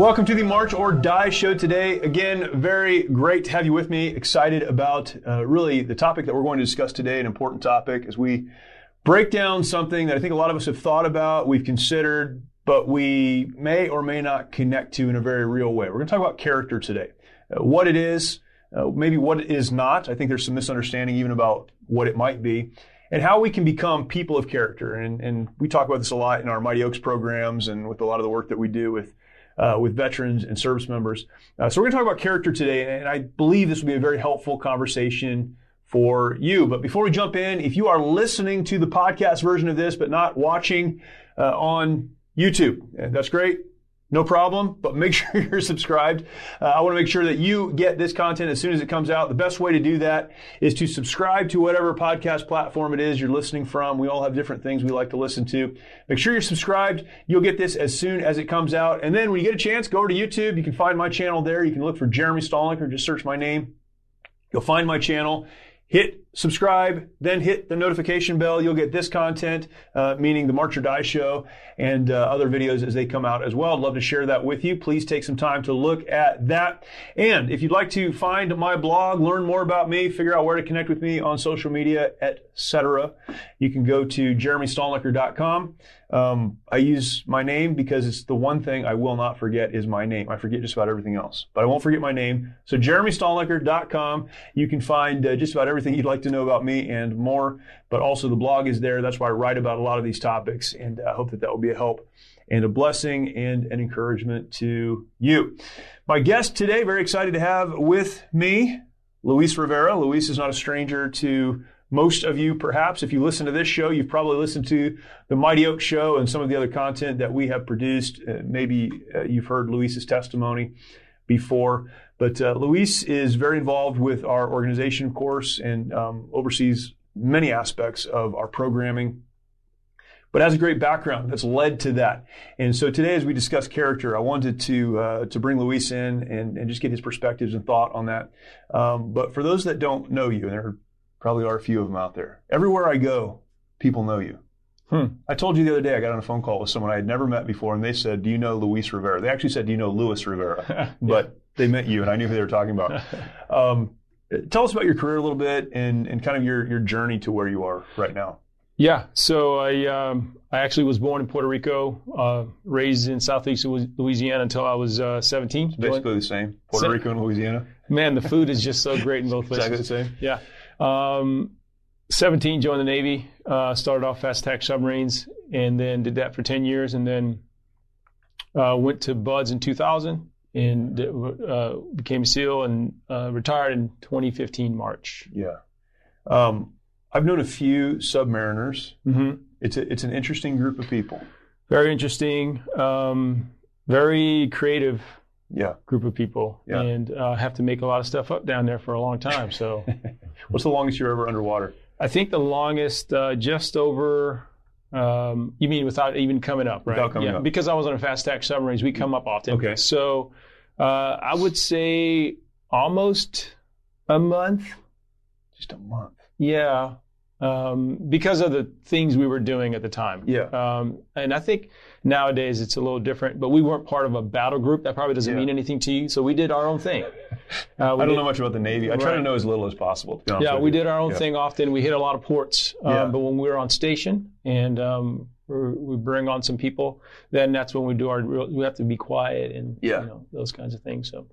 Welcome to the March or Die show today. Again, very great to have you with me. Excited about uh, really the topic that we're going to discuss today, an important topic as we break down something that I think a lot of us have thought about, we've considered, but we may or may not connect to in a very real way. We're going to talk about character today, uh, what it is, uh, maybe what it is not. I think there's some misunderstanding even about what it might be. And how we can become people of character. And, and we talk about this a lot in our Mighty Oaks programs and with a lot of the work that we do with uh, with veterans and service members. Uh, so we're going to talk about character today, and I believe this will be a very helpful conversation for you. But before we jump in, if you are listening to the podcast version of this but not watching uh, on YouTube, that's great. No problem, but make sure you're subscribed. Uh, I want to make sure that you get this content as soon as it comes out. The best way to do that is to subscribe to whatever podcast platform it is you're listening from. We all have different things we like to listen to. Make sure you're subscribed. You'll get this as soon as it comes out. And then when you get a chance, go over to YouTube. You can find my channel there. You can look for Jeremy Stalnecker. Just search my name. You'll find my channel hit subscribe, then hit the notification bell. You'll get this content, uh, meaning the March or Die show and uh, other videos as they come out as well. I'd love to share that with you. Please take some time to look at that. And if you'd like to find my blog, learn more about me, figure out where to connect with me on social media, etc., you can go to jeremystalnecker.com. Um, I use my name because it's the one thing I will not forget is my name. I forget just about everything else, but I won't forget my name. So jeremystalnecker.com. You can find uh, just about everything you'd like to know about me and more, but also the blog is there. That's why I write about a lot of these topics and I hope that that will be a help and a blessing and an encouragement to you. My guest today, very excited to have with me, Luis Rivera. Luis is not a stranger to most of you, perhaps, if you listen to this show, you've probably listened to the Mighty Oak Show and some of the other content that we have produced. Uh, maybe uh, you've heard Luis's testimony before. But uh, Luis is very involved with our organization, of course, and um, oversees many aspects of our programming. But has a great background that's led to that. And so today, as we discuss character, I wanted to uh, to bring Luis in and, and just get his perspectives and thought on that. Um, but for those that don't know you, and there Probably are a few of them out there. Everywhere I go, people know you. Hmm. I told you the other day I got on a phone call with someone I had never met before, and they said, "Do you know Luis Rivera?" They actually said, "Do you know Luis Rivera?" but they met you, and I knew who they were talking about. Um, tell us about your career a little bit and, and kind of your, your journey to where you are right now. Yeah, so I um, I actually was born in Puerto Rico, uh, raised in southeast Louisiana until I was uh, 17. Basically the same, Puerto Rico and Louisiana. Man, the food is just so great in both places. exactly the same. Yeah. Um, 17, joined the Navy, uh, started off fast attack submarines, and then did that for 10 years, and then uh, went to BUD/S in 2000 and uh, became a SEAL and uh, retired in 2015 March. Yeah. Um, I've known a few submariners. Mm-hmm. It's a, it's an interesting group of people. Very interesting. Um, very creative yeah. group of people yeah. and uh, have to make a lot of stuff up down there for a long time. So, what's the longest you're ever underwater? I think the longest uh, just over. Um, you mean without even coming up, right? Without coming yeah, up. because I was on a fast attack submarines, we come up often. Okay. So, uh, I would say almost a month. Just a month. Yeah. Um, because of the things we were doing at the time. Yeah. Um, and I think nowadays it's a little different, but we weren't part of a battle group. That probably doesn't Yeah. mean anything to you. So we did our own thing. Uh, we I don't did- know much about the Navy. I try to know as little as possible. to be honest Yeah, we you. did our own Yeah. thing often. We hit a lot of ports, um, Yeah. but when we were on station and um, we're, bring on some people, then that's when we do our. real- We have to be quiet and Yeah. you know, those kinds of things. So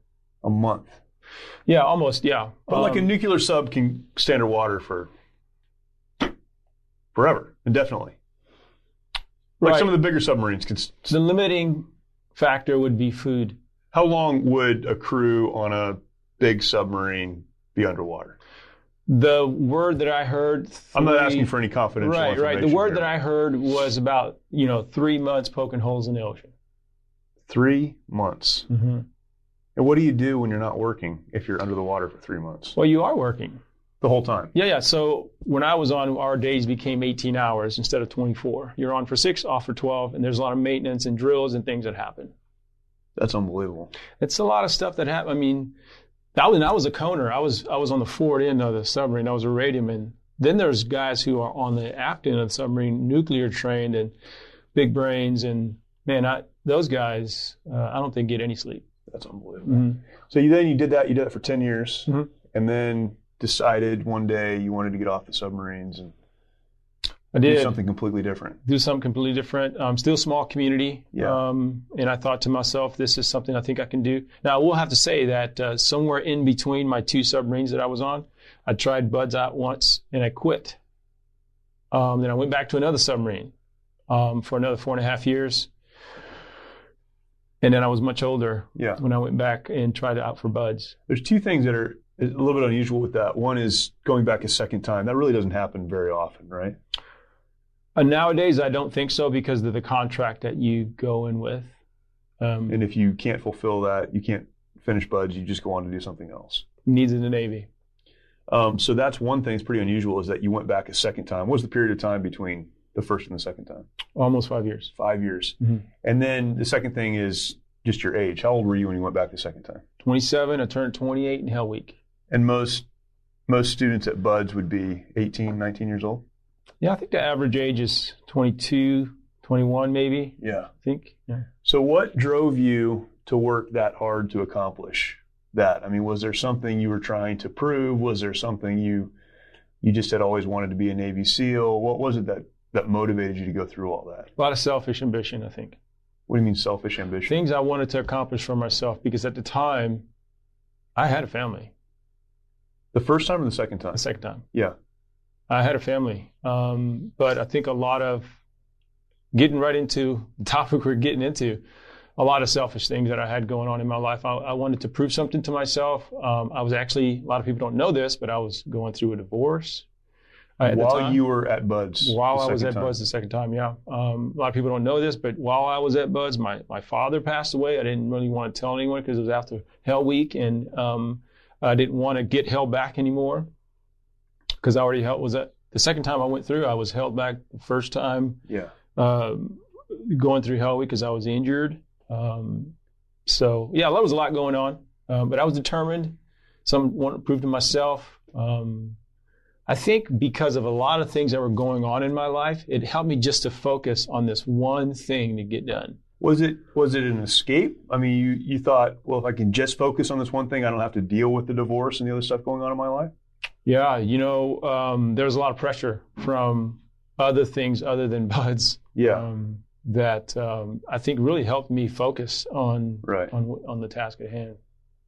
a month. yeah, almost yeah. But like a Um, nuclear sub can stay underwater for forever, indefinitely. Like Right. some of the bigger submarines can. s- the limiting factor would be food. How long would a crew on a big submarine be underwater? The word that I heard. I'm not asking for any confidential Right, right. The word here. that I heard was about you know three months poking holes in the ocean. Three months. Mm-hmm. And what do you do when you're not working if you're under the water for three months? Well, you are working. The whole time. Yeah, yeah. So when I was on, our days became 18 hours instead of 24. You're on for six, off for 12, and there's a lot of maintenance and drills and things that happen. That's unbelievable. It's a lot of stuff that happened. I mean, that when I was a coner, I was I was on the forward end of the submarine. I was a radioman. Then there's guys who are on the aft end of the submarine, nuclear trained and big brains, and man, I, those guys, uh, I don't think get any sleep. That's unbelievable. Mhm. So you then you did that. You did that for ten years, Mhm. and then decided one day you wanted to get off the submarines and I do did something completely different. do something completely different. Um, still small community. Yeah. Um, and I thought to myself, this is something I think I can do. Now, I will have to say that uh, somewhere in between my two submarines that I was on, I tried BUD/S out once and I quit. Um, then I went back to another submarine um, for another four and a half years. And then I was much older Yeah. when I went back and tried it out for BUD/S. There's two things that are a little bit unusual with that. One is going back a second time. That really doesn't happen very often, right? Uh, nowadays, I don't think so because of the contract that you go in with. Um, And if you can't fulfill that, you can't finish BUD/S. You just go on to do something else. needs in the Navy. Um, so that's one thing that's pretty unusual is that you went back a second time. What was the period of time between the first and the second time? Almost five years. Five years. Mhm. And then the second thing is just your age. How old were you when you went back the second time? 27. I turned 28 in Hell Week. And most most students at BUD/S would be 18, 19 years old. Yeah, I think the average age is 22, 21 maybe. Yeah. I think. Yeah. So what drove you to work that hard to accomplish that? I mean, was there something you were trying to prove? Was there something you you just had always wanted to be a Navy SEAL? What was it that that motivated you to go through all that? A lot of selfish ambition, I think. What do you mean selfish ambition? Things I wanted to accomplish for myself because at the time, I had a family. The first time or the second time? The second time, Yeah. I had a family. Um, but I think a lot of getting right into the topic we're getting into, a lot of selfish things that I had going on in my life. I, I wanted to prove something to myself. Um, I was actually, a lot of people don't know this, but I was going through a divorce. uh, While time. you were at BUD/S. While I was at time. BUD/S the second time, yeah. Um, a lot of people don't know this, but while I was at BUD/S, my, my father passed away. I didn't really want to tell anyone because it was after Hell Week, and um, I didn't want to get held back anymore because I already held, was at the second time I went through. I was held back the first time Yeah. um, going through Hell Week because I was injured. Um, so yeah, there was a lot going on, um, but I was determined. Some wanted to prove to myself. Um, I think because of a lot of things that were going on in my life, it helped me just to focus on this one thing to get done. Was it was it an escape? I mean, you you thought, well, if I can just focus on this one thing, I don't have to deal with the divorce and the other stuff going on in my life. Yeah, you know, um, there's a lot of pressure from other things other than BUD/S Yeah. um, that um, I think really helped me focus on right. on on the task at hand.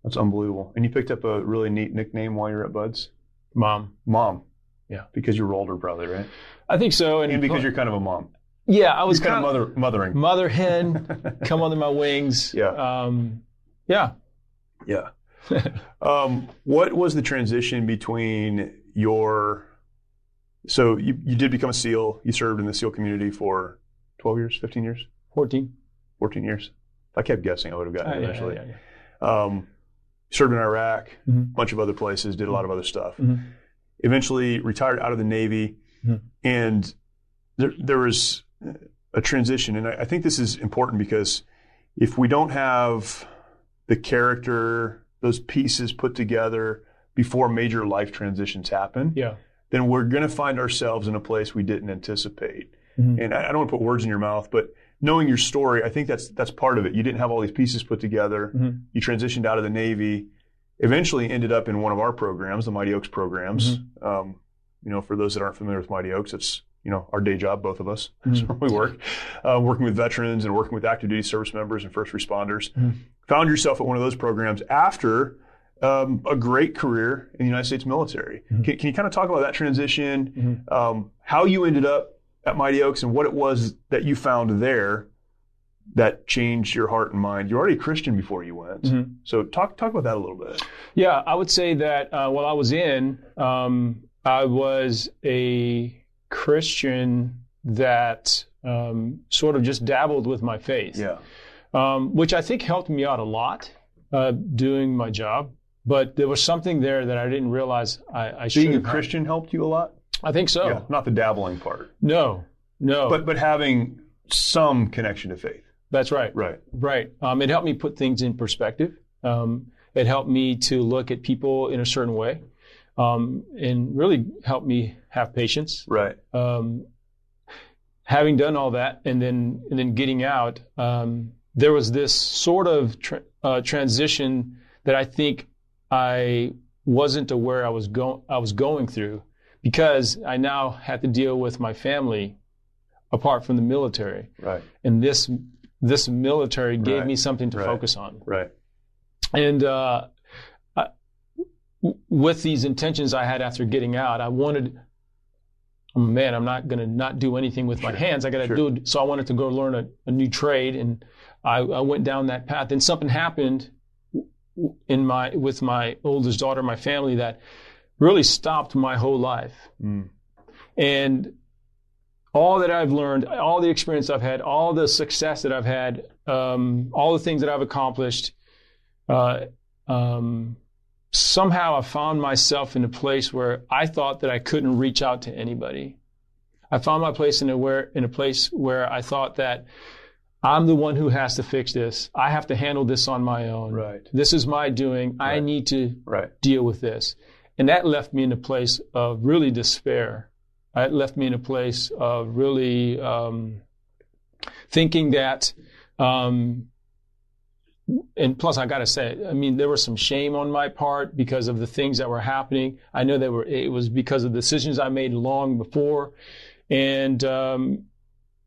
That's unbelievable. And you picked up a really neat nickname while you're at BUD/S. Mom, Mom. Yeah. Because you're older, probably, right? I think so, and, And because you're kind of a mom. Yeah, I was kind of mother mothering. mother hen, come under my wings. Yeah. um, yeah. Yeah. um, what was the transition between your so you, you did become a SEAL, you served in the SEAL community for twelve years, fifteen years, Fourteen. fourteen years. If I kept guessing, I would have gotten it eventually. yeah, yeah. Um, served in Iraq, a Mhm. bunch of other places, did a lot of other stuff. Mhm. Eventually retired out of the Navy, Mhm. and there there was a transition, and I, I think this is important because if we don't have the character, those pieces put together before major life transitions happen, Yeah. then we're going to find ourselves in a place we didn't anticipate. Mhm. And I, I don't want to put words in your mouth, but knowing your story, I think that's that's part of it. You didn't have all these pieces put together. Mhm. You transitioned out of the Navy, eventually ended up in one of our programs, the Mighty Oaks programs. Mm-hmm. Um, you know, for those that aren't familiar with Mighty Oaks, it's you know our day job, both of us. Mm-hmm. we work, uh, working with veterans and working with active duty service members and first responders. Mm-hmm. Found yourself at one of those programs after um, a great career in the United States military. Mm-hmm. Can, can, you kind of talk about that transition, mm-hmm. um, how you ended up at Mighty Oaks, and what it was that you found there that changed your heart and mind? You're already a Christian before you went, mm-hmm. so talk talk about that a little bit. Yeah, I would say that uh, while I was in, um, I was a Christian that um, sort of just dabbled with my faith. Yeah. Um, which I think helped me out a lot uh, doing my job. But there was something there that I didn't realize I, I should. Being a Christian helped you a lot. I think so. Yeah, not the dabbling part. No, no. But but having some connection to faith. That's right. Right. Right. Um, it helped me put things in perspective. Um, it helped me to look at people in a certain way, um, and really helped me have patience. Right. Um, having done all that, and then and then getting out, um, there was this sort of tra- uh, transition that I think I wasn't aware I was going I was going through because I now had to deal with my family apart from the military. Right. And this this military gave right. me something to right. focus on. Right. And uh, I, with these intentions I had after getting out, I wanted. Man, I'm not going to not do anything with my hands. I got to sure. do it. So I wanted to go learn a, a new trade, and I, I went down that path. And something happened in my with my oldest daughter, my family that really stopped my whole life. Mm. And all that I've learned, all the experience I've had, all the success that I've had, um, all the things that I've accomplished, uh, um, somehow I found myself in a place where I thought that I couldn't reach out to anybody. I found my place in a where in a place where I thought that I'm the one who has to fix this. I have to handle this on my own. Right. This is my doing. Right. I need to right. deal with this. And that left me in a place of really despair. It left me in a place of really um, thinking that, um, and plus I got to say, I mean, there was some shame on my part because of the things that were happening. I know that were it was because of decisions I made long before, and um,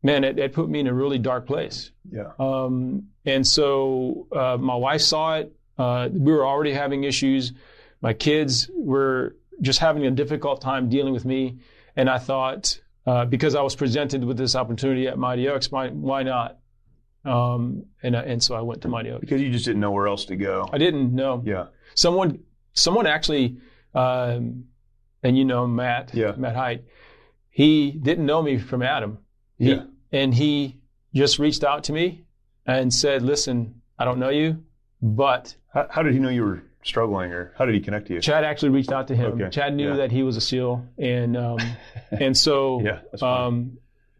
man, it, it, put me in a really dark place. Yeah. Um, and so uh, my wife saw it. Uh, we were already having issues. My kids were just having a difficult time dealing with me. And I thought, uh, because I was presented with this opportunity at Mighty Oaks, why, why not? Um, and, and so I went to Mighty Oaks. Because you just didn't know where else to go. I didn't know. Yeah. Someone, someone actually, um, and you know Matt, yeah. Matt Height, he didn't know me from Adam. He, yeah. And he just reached out to me and said, listen, I don't know you, but. How, how did he know you were struggling or how did he connect to you? Chad actually reached out to him. Okay. Chad knew yeah. that he was a SEAL. And, um, and so, yeah, um,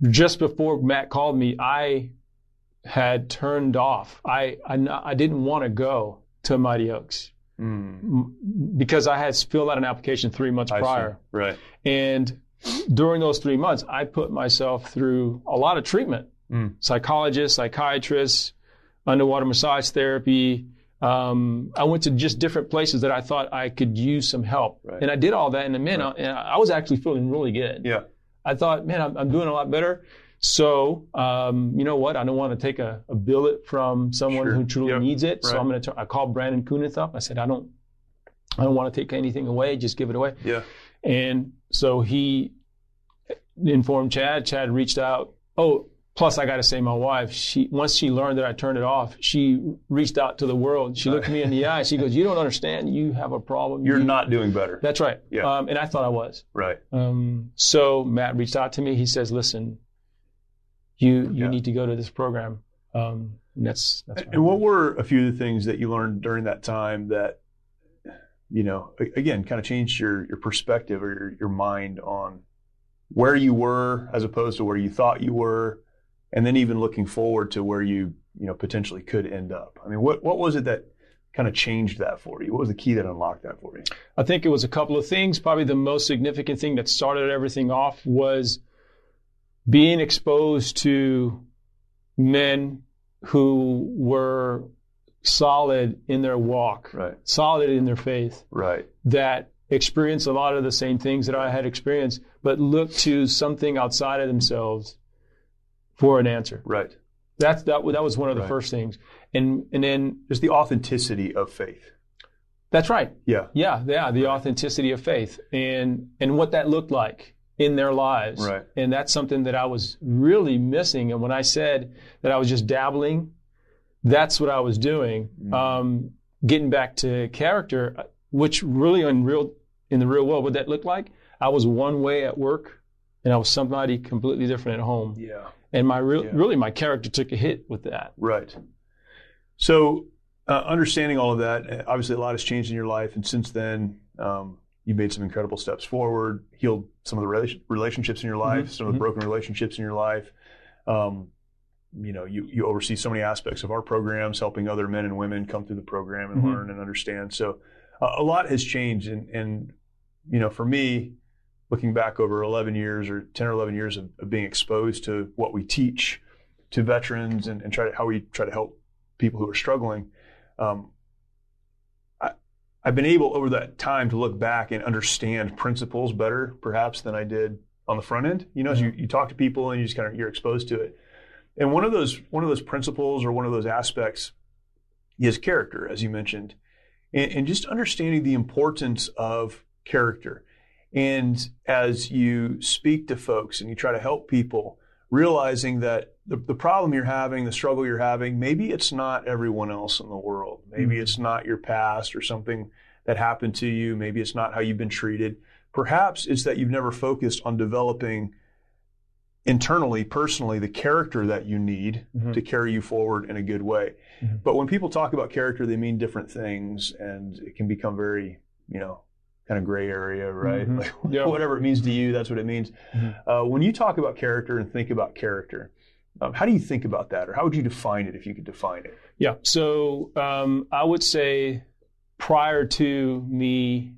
just before Matt called me, I had turned off. I, I, I didn't want to go to Mighty Oaks. Mm. Because I had filled out an application three months I prior. See. Right. And during those three months, I put myself through a lot of treatment mm. psychologists, psychiatrists, underwater massage therapy. Um, I went to just different places that I thought I could use some help. Right. And I did all that in a minute, right. and I was actually feeling really good. Yeah. I thought, man, I'm, I'm doing a lot better. So, um, you know what? I don't want to take a, a billet from someone sure. who truly yep. needs it. Right. So I'm going to. I called Brandon Kunith up. I said, I don't, I don't want to take anything away. Just give it away. Yeah. And so he informed Chad. Chad reached out. Oh, plus I got to say, my wife, she once she learned that I turned it off, she reached out to the world. She looked me in the eye. She goes, "You don't understand. You have a problem. You're you, not doing better." That's right. Yeah. Um, and I thought I was. Right. Um, so Matt reached out to me. He says, "Listen, you you Yeah. need to go to this program." Um, and that's that's. And what were a few of the things that you learned during that time that, you know, again, kind of changed your your perspective or your, your mind on where you were as opposed to where you thought you were, and then even looking forward to where you you know potentially could end up. I mean, what what was it that kind of changed that for you? What was the key that unlocked that for you? I think it was a couple of things. Probably the most significant thing that started everything off was being exposed to men who were solid in their walk, Right. solid in their faith, Right. that experience a lot of the same things that I had experienced, but look to something outside of themselves for an answer. Right. That's that. That was one of the Right. first things, and and then Just the authenticity of faith. that's right. Yeah. Yeah, yeah, the authenticity of faith and and what that looked like in their lives. Right. And that's something that I was really missing. And when I said that I was just dabbling, that's what I was doing. Mm-hmm. Um, getting back to character, which really in real in the real world, what that looked like, I was one way at work, and I was somebody completely different at home. Yeah. And my real, Yeah. really my character took a hit with that. Right. So, uh, understanding all of that, obviously a lot has changed in your life, and since then, um, you made some incredible steps forward, healed some of the rela- relationships in your life, some of the mhm. broken relationships in your life. Um, you know, you, you oversee so many aspects of our programs, helping other men and women come through the program and Mhm. learn and understand. So, uh, a lot has changed, and, and you know, for me, looking back over 11 years or 10 or 11 years of, of being exposed to what we teach to veterans and, and try to how we try to help people who are struggling. Um, I've been able over that time to look back and understand principles better, perhaps, than I did on the front end. You know, as you, you talk to people and you just kind of you're exposed to it. And one of those one of those principles or one of those aspects is character, as you mentioned, and, and just understanding the importance of character. And as you speak to folks and you try to help people, realizing that the, the problem you're having, the struggle you're having, maybe it's not everyone else in the world. Maybe Mhm. it's not your past or something that happened to you. Maybe it's not how you've been treated. Perhaps it's that you've never focused on developing internally, personally, the character that you need Mhm. to carry you forward in a good way. Mhm. But when people talk about character, they mean different things and it can become very, you know, kind of gray area, right? Mhm. Like, Yeah. whatever it means to you, that's what it means. Mhm. Uh, when you talk about character and think about character, um, how do you think about that, or how would you define it if you could define it? Yeah. So um, I would say prior to me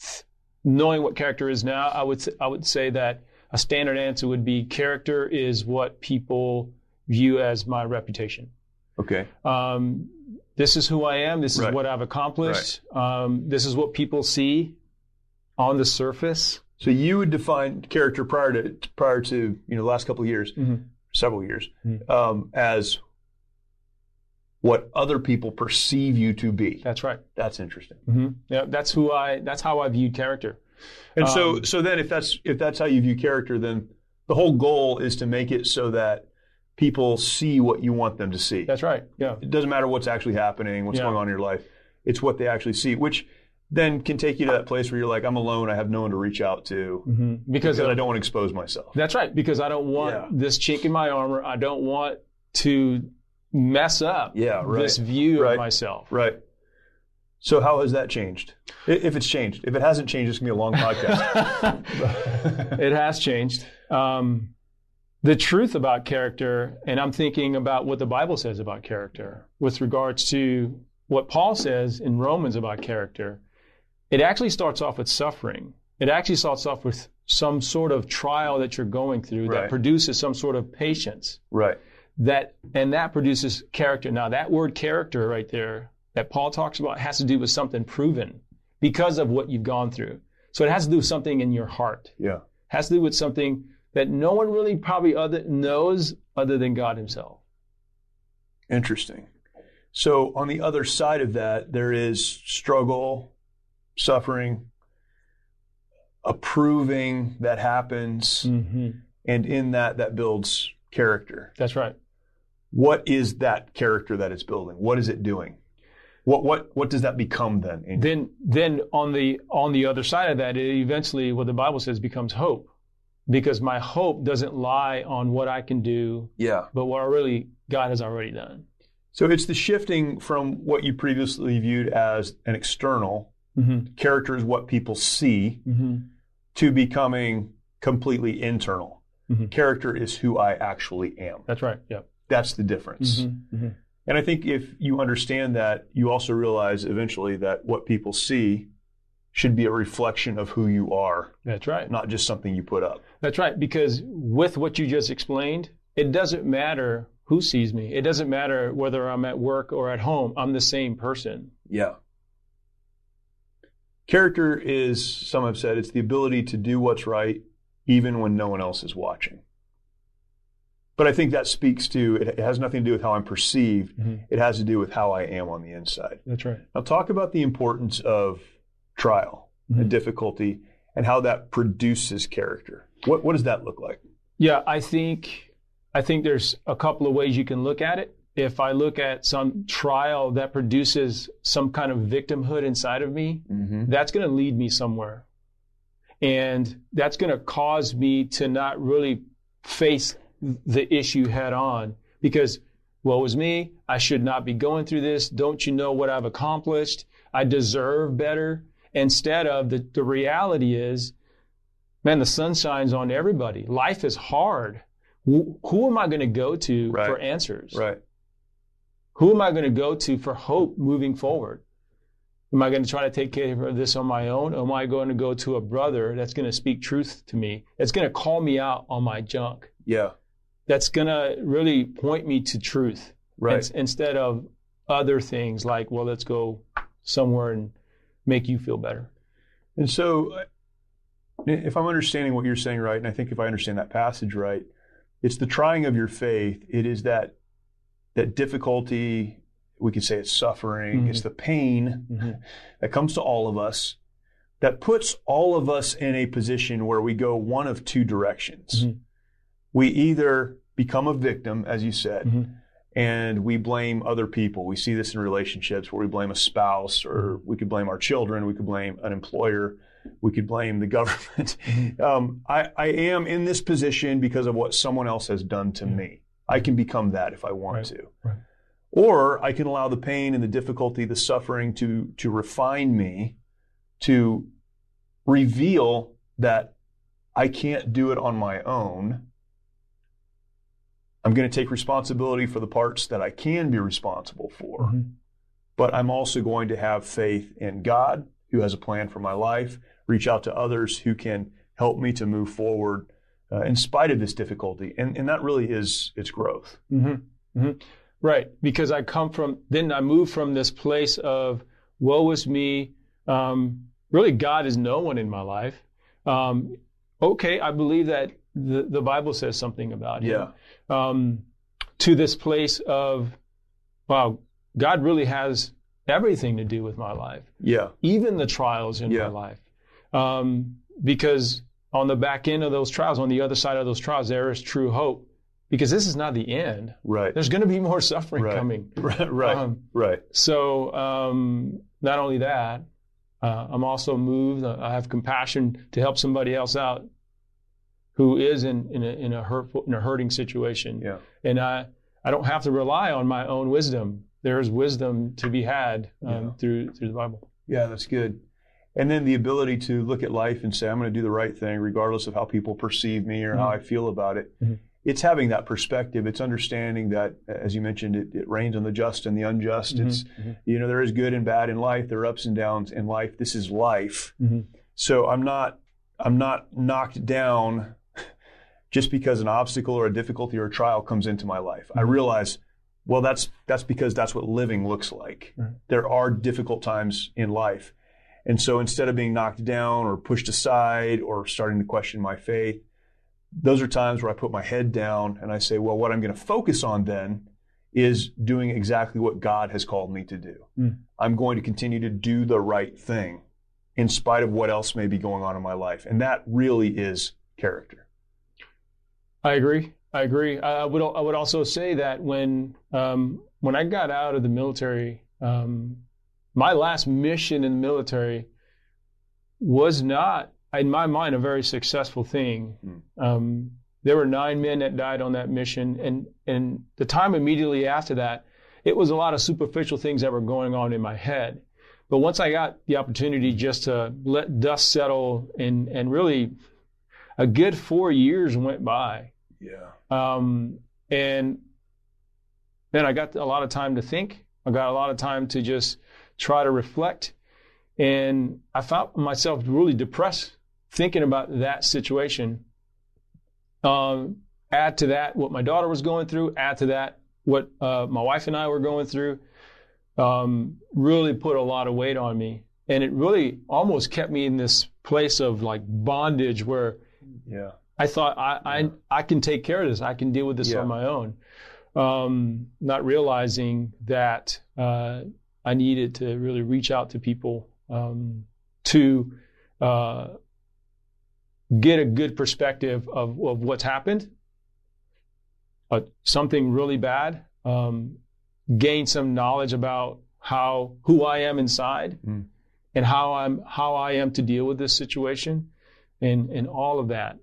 th- knowing what character is now, I would I would say that a standard answer would be character is what people view as my reputation. Okay. Um, this is who I am. This is Right. what I've accomplished. Um, this is what people see on the surface. So you would define character prior to prior to you know the last couple of years, Mhm. Several years, Mhm. um, as what other people perceive you to be. That's right. That's interesting. hmm Yeah, that's who I. That's how I viewed character. And so, Um, so then, if that's if that's how you view character, then the whole goal is to make it so that people see what you want them to see. That's right. Yeah. It doesn't matter what's actually happening, what's Yeah. going on in your life. It's what they actually see, which then can take you to that place where you're like, I'm alone. I have no one to reach out to hmm Because, because I don't want to expose myself. That's right, because I don't want Yeah. this chink in my armor. I don't want to mess up Yeah, right. this view Right. of myself. Right. So how has that changed? If it's changed, if it hasn't changed, it's gonna be a long podcast. it has changed. Um, the truth about character, and I'm thinking about what the Bible says about character with regards to what Paul says in Romans about character. It actually starts off with suffering. It actually starts off with some sort of trial that you're going through Right. that produces some sort of patience. right. that and that produces character. Now that word character right there that Paul talks about has to do with something proven because of what you've gone through. So it has to do with something in your heart. Yeah. It has to do with something that no one really probably other knows other than God himself. Interesting. So on the other side of that, there is struggle, suffering, approving that happens, Mm-hmm. and in that, that builds character. That's right. What is that character that it's building? What is it doing? What what what does that become then? Angel? Then then on the on the other side of that, it eventually what the Bible says becomes hope. Because my hope doesn't lie on what I can do, yeah. but what I really God has already done. So it's the shifting from what you previously viewed as an external Mm-hmm. character is what people see Mm-hmm. to becoming completely internal. Mhm. Character is who I actually am. That's right. Yeah. That's the difference. Mm-hmm. And I think if you understand that, you also realize eventually that what people see should be a reflection of who you are, That's right. not just something you put up. That's right. Because with what you just explained, it doesn't matter who sees me. It doesn't matter whether I'm at work or at home. I'm the same person. Yeah. Character is, some have said, it's the ability to do what's right even when no one else is watching. But I think that speaks to it has nothing to do with how I'm perceived. Mhm. It has to do with how I am on the inside. That's right. Now, talk about the importance of trial Mhm. and difficulty and how that produces character. What, what does that look like? Yeah, I think I think there's a couple of ways you can look at it. If I look at some trial that produces some kind of victimhood inside of me, Mm-hmm. that's going to lead me somewhere. And that's going to cause me to not really face the issue head on because, woe is me, I should not be going through this. Don't you know what I've accomplished? I deserve better. Instead of the, the reality is, man, the sun shines on everybody. Life is hard. Who, who am I going to go to Right. for answers? Right. Who am I going to go to for hope moving forward? Am I going to try to take care of this on my own? Or am I going to go to a brother that's going to speak truth to me? That's going to call me out on my junk? Yeah. That's going to really point me to truth Right. ins- instead of other things like, well, let's go somewhere and make you feel better. And so, if I'm understanding what you're saying right, and I think if I understand that passage right, it's the trying of your faith. It is that that difficulty. We could say it's suffering. Mhm. It's the pain Mhm. that comes to all of us that puts all of us in a position where we go one of two directions. Mhm. We either become a victim, as you said, Mhm. and we blame other people. We see this in relationships where we blame a spouse, or we could blame our children, we could blame an employer, we could blame the government. Um, I, I am in this position because of what someone else has done to me. I can become that if I want Right, to. right. Or I can allow the pain and the difficulty, the suffering to, to refine me, to reveal that I can't do it on my own. I'm going to take responsibility for the parts that I can be responsible for, Mhm. but I'm also going to have faith in God, who has a plan for my life, reach out to others who can help me to move forward uh, in spite of this difficulty. And, and that really is its growth. hmm hmm Right, because I come from then I move from this place of woe is me. Um, really, God is no one in my life. Um, okay, I believe that the, the Bible says something about him. Yeah. Um, to this place of wow, God really has everything to do with my life, Yeah. even the trials in Yeah. my life, um, because on the back end of those trials, on the other side of those trials, there is true hope. Because this is not the end. Right. There's going to be more suffering Right. coming. Right. Right. Um, right. So um, not only that, uh, I'm also moved. I have compassion to help somebody else out who is in in a, in a hurtful in a hurting situation. Yeah. And I I don't have to rely on my own wisdom. There is wisdom to be had um, Yeah. through through the Bible. Yeah, that's good. And then the ability to look at life and say, I'm going to do the right thing, regardless of how people perceive me or how Mhm. I feel about it. Mhm. It's having that perspective. It's understanding that, as you mentioned, it, it rains on the just and the unjust. It's, Mhm. you know, there is good and bad in life. There are ups and downs in life. This is life. Mhm. So I'm not, I'm not knocked down just because an obstacle or a difficulty or a trial comes into my life. I Mhm. realize, well, that's, that's because that's what living looks like. Right. There are difficult times in life. And so instead of being knocked down or pushed aside or starting to question my faith, those are times where I put my head down and I say, well, what I'm going to focus on then is doing exactly what God has called me to do. Mm. I'm going to continue to do the right thing in spite of what else may be going on in my life. And that really is character. I agree. I agree. I I would I would also say that when um, when I got out of the military, um, my last mission in the military was not, in my mind, a very successful thing. Hmm. Um, there were nine men that died on that mission, and and the time immediately after that, it was a lot of superficial things that were going on in my head. But once I got the opportunity just to let dust settle and and really a good four years went by. Yeah. Um, and then I got a lot of time to think. I got a lot of time to just try to reflect. And I found myself really depressed thinking about that situation. Um, add to that what my daughter was going through, add to that what uh, my wife and I were going through um, really put a lot of weight on me, and it really almost kept me in this place of like bondage where Yeah. I thought I I, I can take care of this. I can deal with this Yeah. on my own. Um, not realizing that uh, I needed to really reach out to people um, to uh, get a good perspective of, of what's happened, uh, something really bad, um, gain some knowledge about how who I am inside, Mm. and how I'm how I am to deal with this situation, and and all of that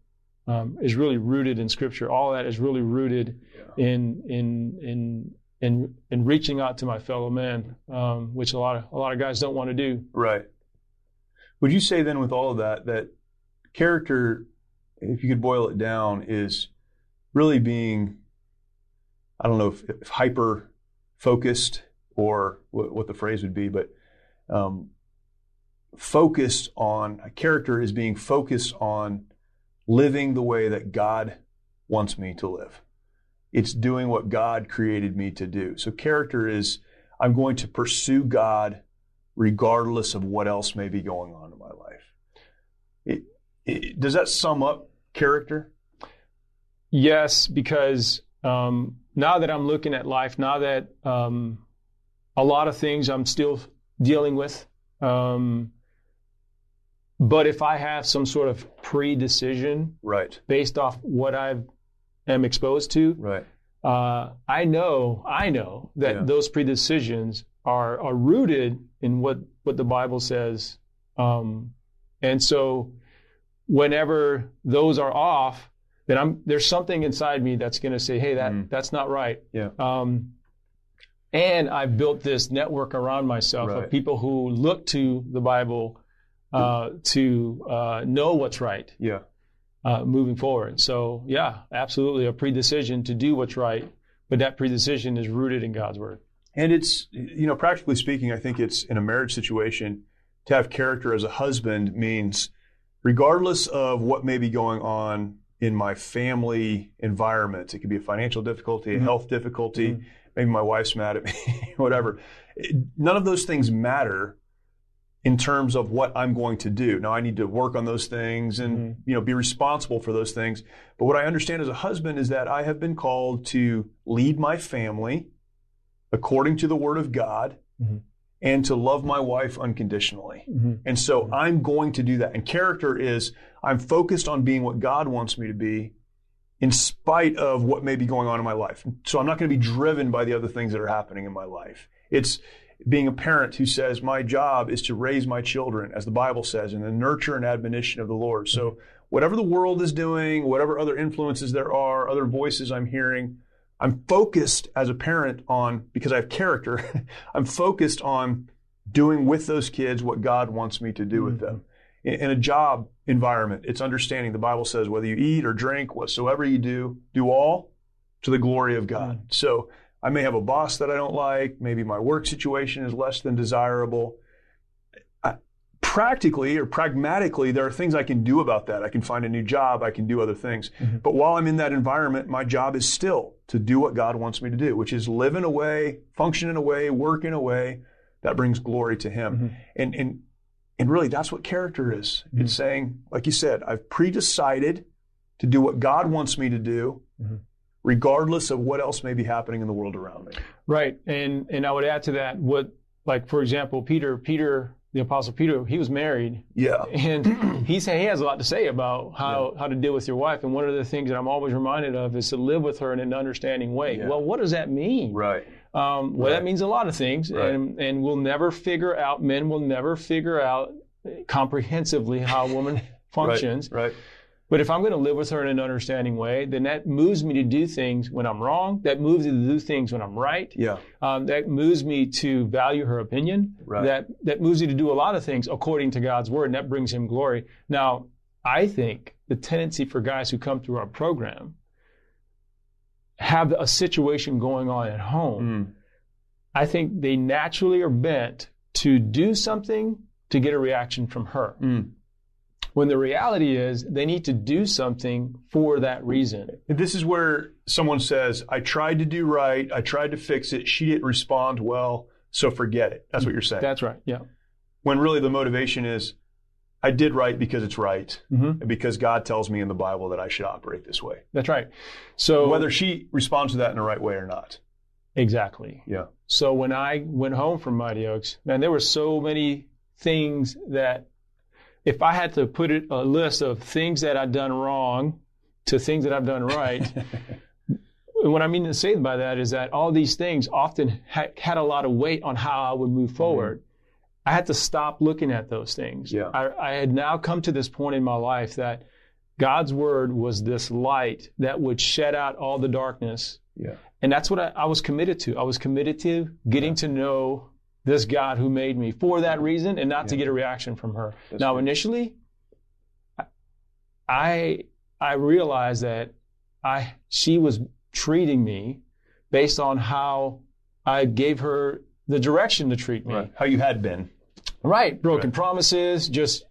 um, is really rooted in Scripture. All of that is really rooted in in in in in reaching out to my fellow men, um, which a lot of a lot of guys don't want to do. Right. Would you say then, with all of that, that character, if you could boil it down, is really being, I don't know if, if hyper focused or what, what the phrase would be, but um, focused on a character is being focused on living the way that God wants me to live. It's doing what God created me to do. So character is I'm going to pursue God regardless of what else may be going on in my life. It, it, does that sum up character? Yes, because um, now that I'm looking at life, now that um, a lot of things I'm still dealing with, um, but if I have some sort of pre-decision Right, based off what I am exposed to, right, uh, I know, I know that Yeah. those predecisions are are rooted in what what the Bible says, um, and so whenever those are off, then I'm there's something inside me that's going to say, hey, that Mm. that's not right. yeah, Um, and I've built this network around myself Right. of people who look to the Bible uh, to uh, know what's right yeah, uh, moving forward. So, yeah, absolutely a predecision to do what's right, but that predecision is rooted in God's word. And it's, you know, practically speaking, I think it's in a marriage situation to have character as a husband means, regardless of what may be going on in my family environment, it could be a financial difficulty, a Mhm. health difficulty, Mhm. maybe my wife's mad at me, whatever. None of those things matter in terms of what I'm going to do. Now I need to work on those things and Mhm. you know be responsible for those things. But what I understand as a husband is that I have been called to lead my family according to the word of God Mhm. and to love my wife unconditionally. Mm-hmm. And so I'm going to do that. And character is I'm focused on being what God wants me to be in spite of what may be going on in my life. So I'm not going to be driven by the other things that are happening in my life. It's being a parent who says, My job is to raise my children, as the Bible says, in the nurture and admonition of the Lord. So whatever the world is doing, whatever other influences there are, other voices I'm hearing, I'm focused as a parent on, because I have character, I'm focused on doing with those kids what God wants me to do with them. Mm-hmm. In, in a job environment, it's understanding the Bible says whether you eat or drink, whatsoever you do, do all to the glory of God. Mm-hmm. So I may have a boss that I don't like. Maybe my work situation is less than desirable. I, practically or pragmatically, there are things I can do about that. I can find a new job. I can do other things. Mhm. But while I'm in that environment, my job is still to do what God wants me to do, which is live in a way, function in a way, work in a way that brings glory to Him. Mhm. And, and, and really, that's what character is. Mhm. It's saying, like you said, I've pre-decided to do what God wants me to do, Mhm. Regardless of what else may be happening in the world around me. Right. And and I would add to that what like for example, Peter, Peter, the apostle Peter, he was married Yeah. and he said he has a lot to say about how, how to deal with your wife. And one of the things that I'm always reminded of is to live with her in an understanding way. Yeah. Well, what does that mean? Right. Um, well, Right. that means a lot of things, Right. and and we'll never figure out. Men will never figure out comprehensively how a woman functions. Right. But if I'm going to live with her in an understanding way, then that moves me to do things when I'm wrong. That moves me to do things when I'm right. Yeah. Um, that moves me to value her opinion. Right. That that moves me to do a lot of things according to God's word, and that brings Him glory. Now, I think the tendency for guys who come through our program have a situation going on at home. Mm. I think they naturally are bent to do something to get a reaction from her. Mm. When the reality is they need to do something for that reason. This is where someone says, I tried to do right. I tried to fix it. She didn't respond well. So forget it. That's what you're saying. That's right. Yeah. when really the motivation is, I did right because it's right. Mhm. And because God tells me in the Bible that I should operate this way. That's right. So Whether she responds to that in the right way or not. exactly. Yeah. So when I went home from Mighty Oaks, man, there were so many things that if I had to put it a list of things that I've done wrong to things that I've done right, what I mean to say by that is that all these things often ha- had a lot of weight on how I would move forward. Mm-hmm. I had to stop looking at those things. Yeah. I, I had now come to this point in my life that God's word was this light that would shed out all the darkness Yeah. and that's what I, I was committed to. I was committed to getting to know this God who made me for that reason and not to get a reaction from her. That's now, good. initially, I I realized that I she was treating me based on how I gave her the direction to treat me. Right. How you had been. Right. Broken Right. promises, just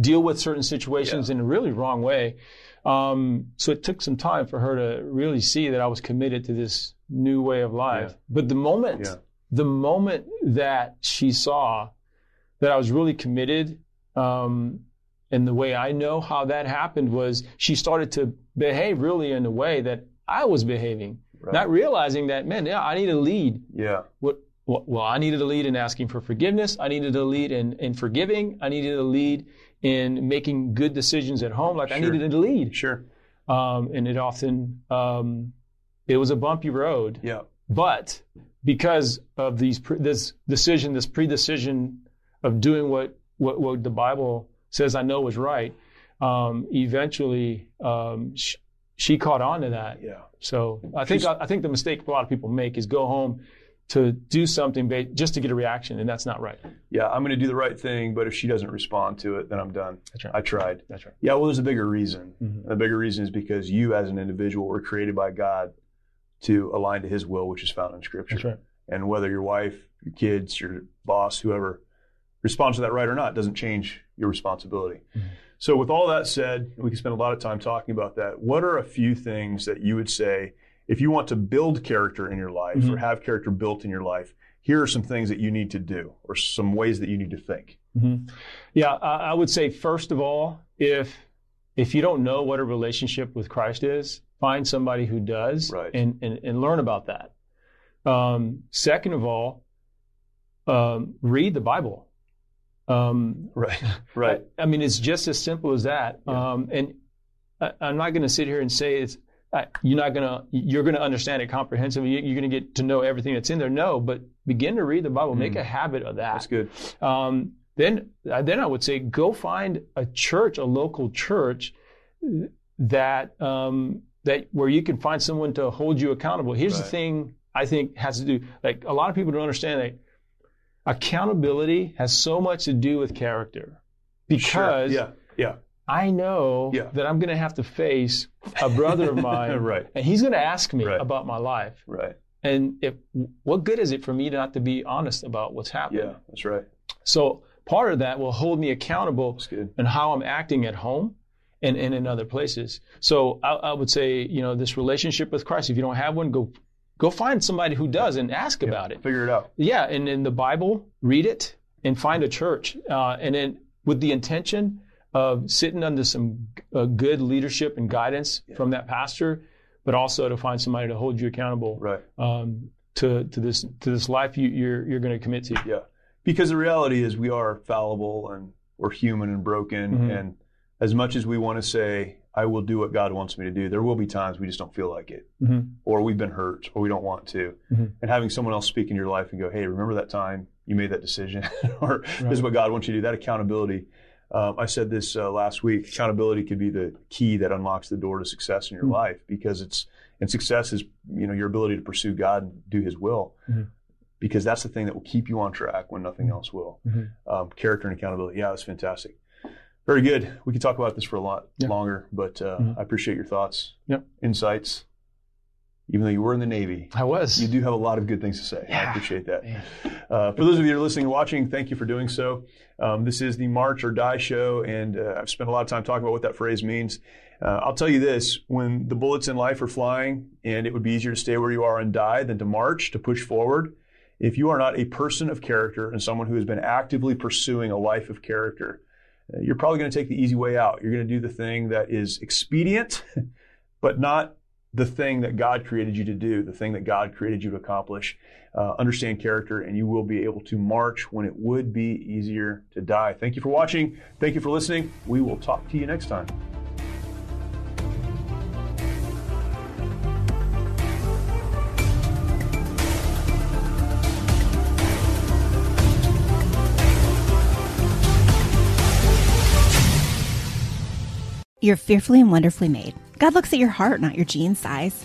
deal with certain situations in a really wrong way. Um, so it took some time for her to really see that I was committed to this new way of life. Yeah. But the moment, Yeah. The moment that she saw that I was really committed, um, and the way I know how that happened was she started to behave really in a way that I was behaving, Right. not realizing that, man, yeah, I need a lead Yeah. what, what, well, I needed a lead in asking for forgiveness. I needed a lead in, in forgiving. I needed a lead in making good decisions at home. Like I needed a lead. Sure. Um, and it often, um, it was a bumpy road. Yeah. But because of these, this decision, this pre-decision of doing what, what, what the Bible says I know is right, um, eventually, um, sh- she caught on to that. Yeah. So I think She's- I, think the mistake a lot of people make is go home to do something ba- just to get a reaction, and that's not right. Yeah. I'm going to do the right thing, but if she doesn't respond to it, then I'm done. That's right. I tried. That's right. Yeah. Well, there's a bigger reason. Mhm. The bigger reason is because you, as an individual, were created by God to align to His will, which is found in Scripture. That's right. And whether your wife, your kids, your boss, whoever responds to that right or not doesn't change your responsibility. Mhm. So, with all that said, we can spend a lot of time talking about that. What are a few things that you would say if you want to build character in your life or Mhm. have character built in your life? Here are some things that you need to do or some ways that you need to think. Mhm. Yeah, I, I would say first of all, if if you don't know what a relationship with Christ is, find somebody who does, Right. and, and and learn about that. Um, second of all, um, read the Bible. Um, Right. Right. I, I mean, it's just as simple as that. Yeah. Um, and I, I'm not going to sit here and say it's uh, you're not going to you're going to understand it comprehensively. You, you're going to get to know everything that's in there. No, but begin to read the Bible. Make Mm. a habit of that. That's good. Um, then, uh, then I would say go find a church, a local church that um, that where you can find someone to hold you accountable. Here's the thing I think has to do like a lot of people don't understand that accountability has so much to do with character because Sure. Yeah. Yeah. I know Yeah. that I'm going to have to face a brother of mine, Right. and he's going to ask me Right. about my life. Right. And if what good is it for me not to be honest about what's happening? Yeah. That's right. So part of that will hold me accountable and how I'm acting at home and, and in other places. So I, I would say, you know, this relationship with Christ, if you don't have one, go go find somebody who does and ask about it. Figure it out. Yeah, and in the Bible, read it and find a church. Uh, and then with the intention of sitting under some uh, good leadership and guidance from that pastor, but also to find somebody to hold you accountable Right. um, to, to this to this life you, you're you're going to commit to. Yeah. Because the reality is we are fallible and we're human and broken. Mhm. And as much as we want to say, I will do what God wants me to do, there will be times we just don't feel like it. Mhm. Or we've been hurt or we don't want to. Mhm. And having someone else speak in your life and go, hey, remember that time you made that decision? or this is what God wants you to do. That accountability. Um, I said this uh, last week. Accountability could be the key that unlocks the door to success in your Mhm. life because it's and success is you know your ability to pursue God and do His will Mhm. because that's the thing that will keep you on track when nothing else will. Mhm. Um, character and accountability. Yeah, that's fantastic. Very good. We could talk about this for a lot Yeah. longer, but uh, Mhm. I appreciate your thoughts, Yep. insights. even though you were in the Navy. I was. You do have a lot of good things to say. I appreciate that. Uh, for those of you that are listening and watching, thank you for doing so. Um, this is the March or Die show, and uh, I've spent a lot of time talking about what that phrase means. Uh, I'll tell you this when the bullets in life are flying, and it would be easier to stay where you are and die than to march, to push forward. If you are not a person of character and someone who has been actively pursuing a life of character, you're probably going to take the easy way out. You're going to do the thing that is expedient, but not the thing that God created you to do, the thing that God created you to accomplish. Uh, understand character, and you will be able to march when it would be easier to die. Thank you for watching. Thank you for listening. We will talk to you next time. You're fearfully and wonderfully made. God looks at your heart, not your jean size.